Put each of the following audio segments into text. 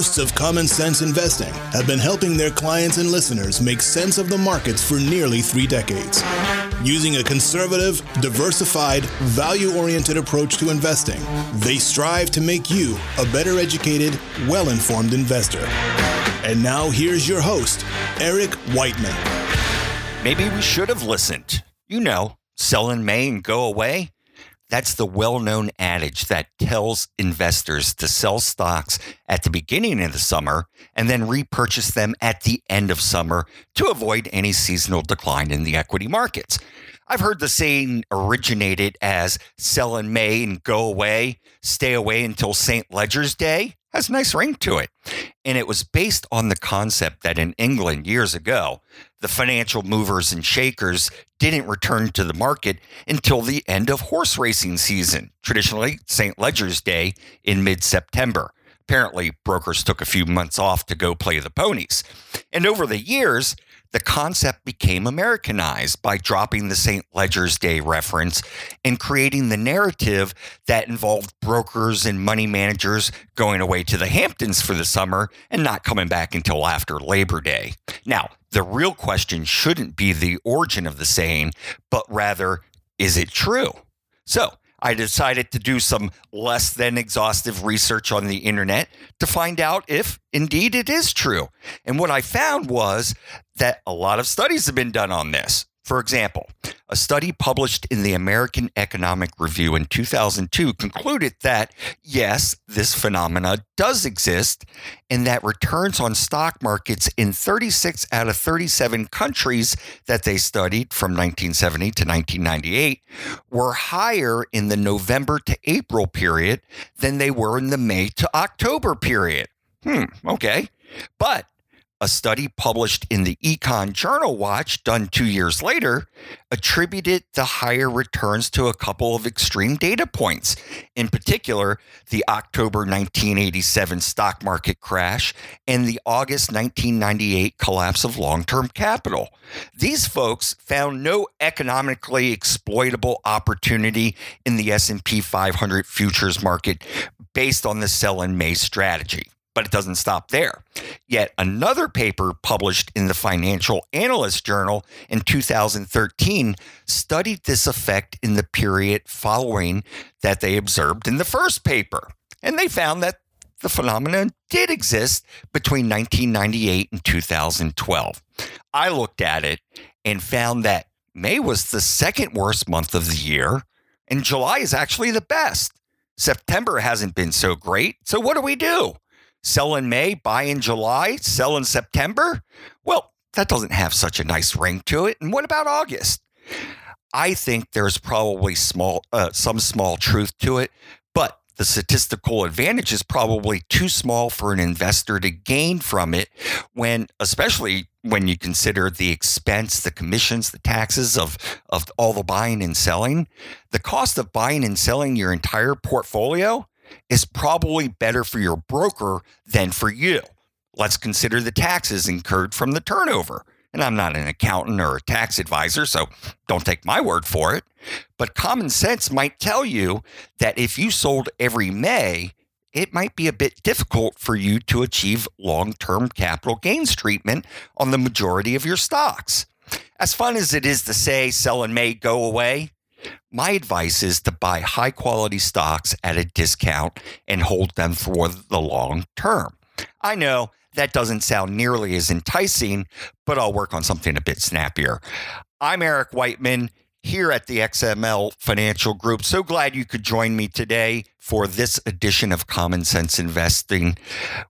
hosts of Common Sense Investing have been helping their clients and listeners make sense of the markets for nearly three decades. Using a conservative, diversified, value oriented approach to investing, they strive to make you a better educated, well informed investor. And now here's your host, Eric Whiteman. Maybe we should have listened. You know, sell in May and go away. That's the well known adage that tells investors to sell stocks at the beginning of the summer and then repurchase them at the end of summer to avoid any seasonal decline in the equity markets. I've heard the saying originated as sell in May and go away, stay away until St. Leger's Day. Has a nice ring to it. And it was based on the concept that in England years ago, the financial movers and shakers didn't return to the market until the end of horse racing season, traditionally St. Leger's Day in mid September. Apparently, brokers took a few months off to go play the ponies. And over the years, the concept became Americanized by dropping the St. Leger's Day reference and creating the narrative that involved brokers and money managers going away to the Hamptons for the summer and not coming back until after Labor Day. Now, the real question shouldn't be the origin of the saying, but rather, is it true? So, I decided to do some less than exhaustive research on the internet to find out if indeed it is true. And what I found was that a lot of studies have been done on this. For example, a study published in the American Economic Review in 2002 concluded that, yes, this phenomena does exist and that returns on stock markets in 36 out of 37 countries that they studied from 1970 to 1998 were higher in the November to April period than they were in the May to October period. Hmm, okay. But a study published in the Econ Journal Watch, done two years later, attributed the higher returns to a couple of extreme data points. In particular, the October 1987 stock market crash and the August 1998 collapse of long-term capital. These folks found no economically exploitable opportunity in the S&P 500 futures market based on the sell in May strategy but it doesn't stop there. Yet another paper published in the Financial Analyst Journal in 2013 studied this effect in the period following that they observed in the first paper. And they found that the phenomenon did exist between 1998 and 2012. I looked at it and found that May was the second worst month of the year, and July is actually the best. September hasn't been so great. So, what do we do? Sell in May, buy in July, sell in September? Well, that doesn't have such a nice ring to it. And what about August? I think there's probably small, uh, some small truth to it, but the statistical advantage is probably too small for an investor to gain from it when, especially when you consider the expense, the commissions, the taxes of, of all the buying and selling. The cost of buying and selling your entire portfolio is probably better for your broker than for you. Let's consider the taxes incurred from the turnover. And I'm not an accountant or a tax advisor, so don't take my word for it. But common sense might tell you that if you sold every May, it might be a bit difficult for you to achieve long term capital gains treatment on the majority of your stocks. As fun as it is to say sell in May, go away, my advice is to buy high quality stocks at a discount and hold them for the long term. I know that doesn't sound nearly as enticing, but I'll work on something a bit snappier. I'm Eric Whiteman here at the XML Financial Group. So glad you could join me today for this edition of Common Sense Investing.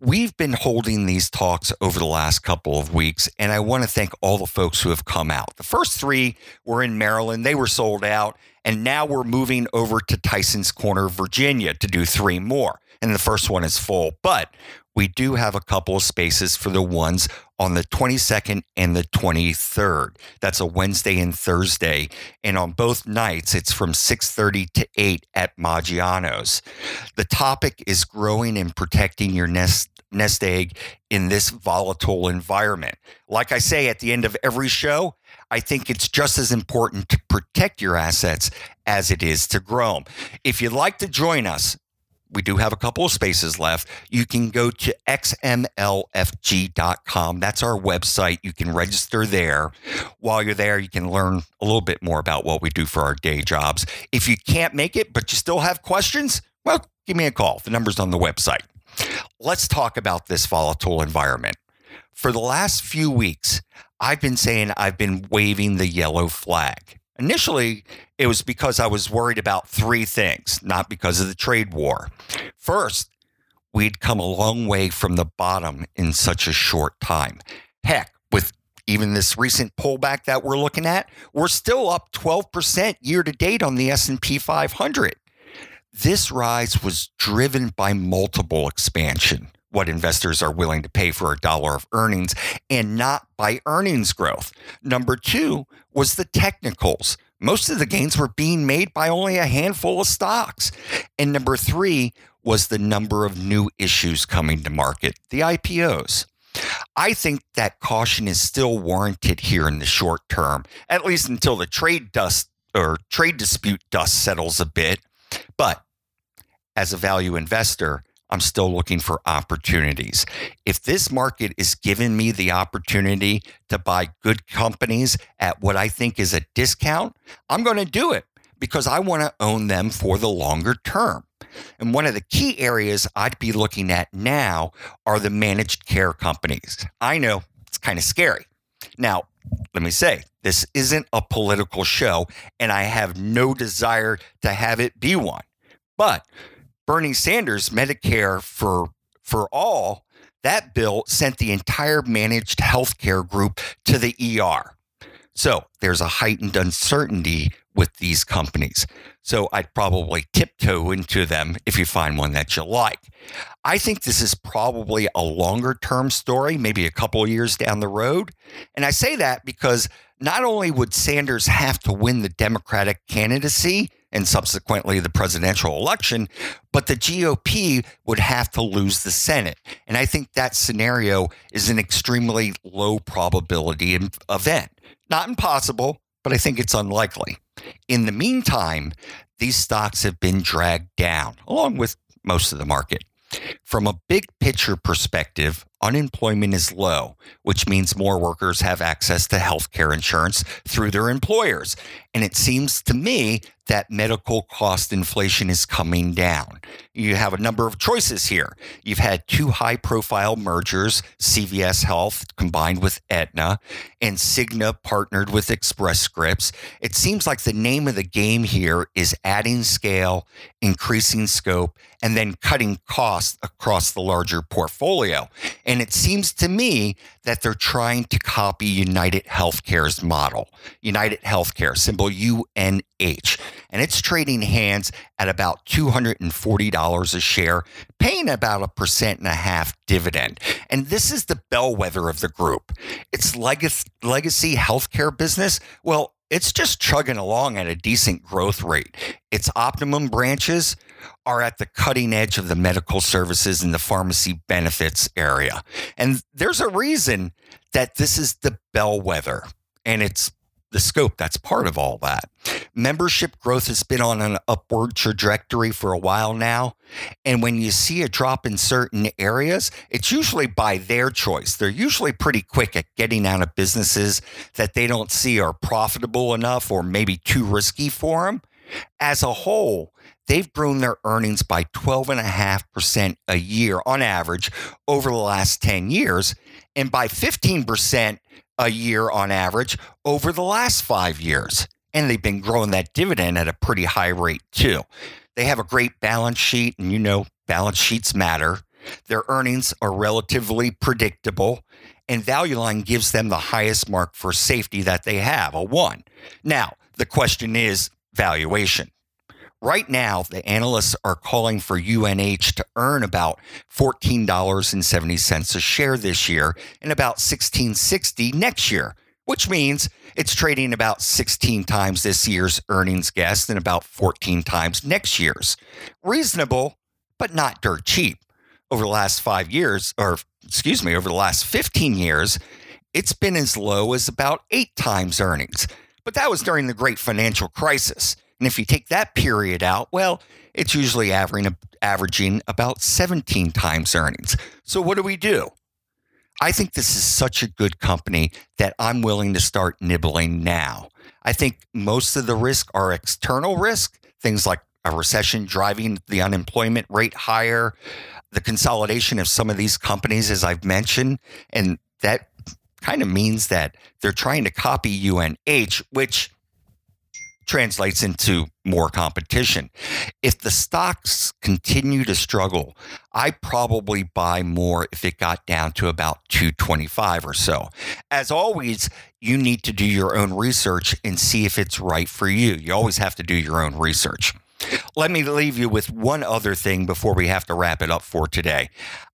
We've been holding these talks over the last couple of weeks, and I want to thank all the folks who have come out. The first three were in Maryland, they were sold out, and now we're moving over to Tyson's Corner, Virginia to do three more. And the first one is full, but we do have a couple of spaces for the ones on the 22nd and the 23rd. That's a Wednesday and Thursday. And on both nights, it's from 6.30 to 8 at Maggiano's. The topic is growing and protecting your nest nest egg in this volatile environment. Like I say at the end of every show, I think it's just as important to protect your assets as it is to grow them. If you'd like to join us, we do have a couple of spaces left. You can go to xmlfg.com. That's our website. You can register there. While you're there, you can learn a little bit more about what we do for our day jobs. If you can't make it, but you still have questions, well, give me a call. The number's on the website. Let's talk about this volatile environment. For the last few weeks, I've been saying I've been waving the yellow flag. Initially, it was because I was worried about three things, not because of the trade war. First, we'd come a long way from the bottom in such a short time. Heck, with even this recent pullback that we're looking at, we're still up 12% year to date on the S&P 500. This rise was driven by multiple expansion, what investors are willing to pay for a dollar of earnings, and not by earnings growth. Number two was the technicals. Most of the gains were being made by only a handful of stocks. And number three was the number of new issues coming to market, the IPOs. I think that caution is still warranted here in the short term, at least until the trade dust or trade dispute dust settles a bit. But as a value investor, I'm still looking for opportunities. If this market is giving me the opportunity to buy good companies at what I think is a discount, I'm going to do it because I want to own them for the longer term. And one of the key areas I'd be looking at now are the managed care companies. I know it's kind of scary. Now, let me say, this isn't a political show, and I have no desire to have it be one. But Bernie Sanders Medicare for for all, that bill sent the entire managed healthcare group to the ER. So there's a heightened uncertainty with these companies. So I'd probably tiptoe into them if you find one that you like. I think this is probably a longer term story, maybe a couple years down the road. And I say that because not only would Sanders have to win the Democratic candidacy, and subsequently the presidential election, but the GOP would have to lose the Senate. And I think that scenario is an extremely low probability event. Not impossible, but I think it's unlikely. In the meantime, these stocks have been dragged down, along with most of the market. From a big picture perspective, unemployment is low, which means more workers have access to health care insurance through their employers. And it seems to me that medical cost inflation is coming down. You have a number of choices here. You've had two high profile mergers, CVS Health combined with Aetna, and Cigna partnered with Express Scripts. It seems like the name of the game here is adding scale, increasing scope, and then cutting costs across the larger portfolio. And it seems to me that they're trying to copy United Healthcare's model. United Healthcare, symbol UNH and it's trading hands at about $240 a share, paying about a percent and a half dividend. And this is the bellwether of the group. Its legacy, legacy healthcare business, well, it's just chugging along at a decent growth rate. Its Optum branches are at the cutting edge of the medical services and the pharmacy benefits area. And there's a reason that this is the bellwether and it's the scope that's part of all that. Membership growth has been on an upward trajectory for a while now. And when you see a drop in certain areas, it's usually by their choice. They're usually pretty quick at getting out of businesses that they don't see are profitable enough or maybe too risky for them. As a whole, they've grown their earnings by 12.5% a year on average over the last 10 years and by 15% a year on average over the last five years. And they've been growing that dividend at a pretty high rate too. They have a great balance sheet, and you know, balance sheets matter. Their earnings are relatively predictable, and Value Line gives them the highest mark for safety that they have, a one. Now, the question is valuation. Right now, the analysts are calling for UNH to earn about $14.70 a share this year and about $16.60 next year, which means it's trading about 16 times this year's earnings guess and about 14 times next year's. Reasonable, but not dirt cheap. Over the last five years, or excuse me, over the last 15 years, it's been as low as about eight times earnings. But that was during the great financial crisis. And if you take that period out, well, it's usually averaging, averaging about 17 times earnings. So, what do we do? I think this is such a good company that I'm willing to start nibbling now. I think most of the risk are external risk, things like a recession driving the unemployment rate higher, the consolidation of some of these companies, as I've mentioned, and that kind of means that they're trying to copy UNH, which translates into more competition. If the stocks continue to struggle, I probably buy more if it got down to about 225 or so. As always, you need to do your own research and see if it's right for you. You always have to do your own research. Let me leave you with one other thing before we have to wrap it up for today.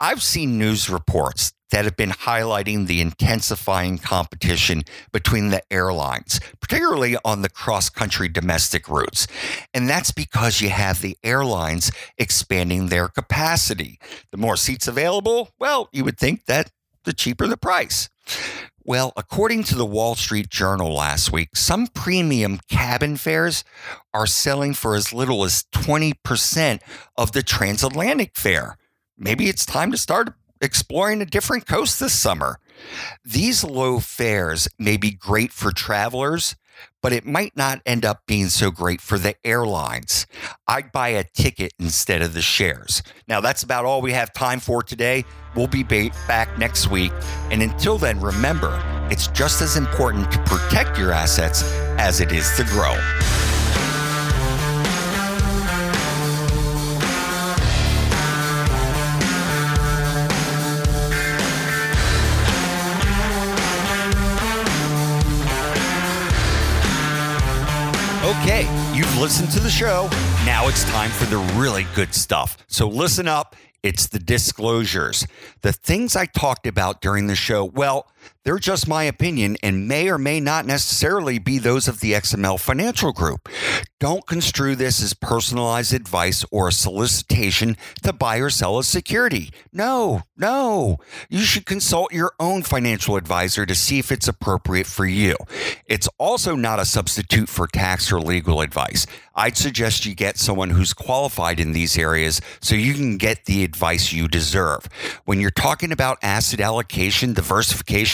I've seen news reports that have been highlighting the intensifying competition between the airlines, particularly on the cross country domestic routes. And that's because you have the airlines expanding their capacity. The more seats available, well, you would think that the cheaper the price. Well, according to the Wall Street Journal last week, some premium cabin fares are selling for as little as 20% of the transatlantic fare. Maybe it's time to start exploring a different coast this summer. These low fares may be great for travelers, but it might not end up being so great for the airlines. I'd buy a ticket instead of the shares. Now, that's about all we have time for today. We'll be back next week. And until then, remember, it's just as important to protect your assets as it is to grow. You've listened to the show. Now it's time for the really good stuff. So listen up. It's the disclosures. The things I talked about during the show, well, they're just my opinion and may or may not necessarily be those of the XML Financial Group. Don't construe this as personalized advice or a solicitation to buy or sell a security. No, no. You should consult your own financial advisor to see if it's appropriate for you. It's also not a substitute for tax or legal advice. I'd suggest you get someone who's qualified in these areas so you can get the advice you deserve. When you're talking about asset allocation, diversification,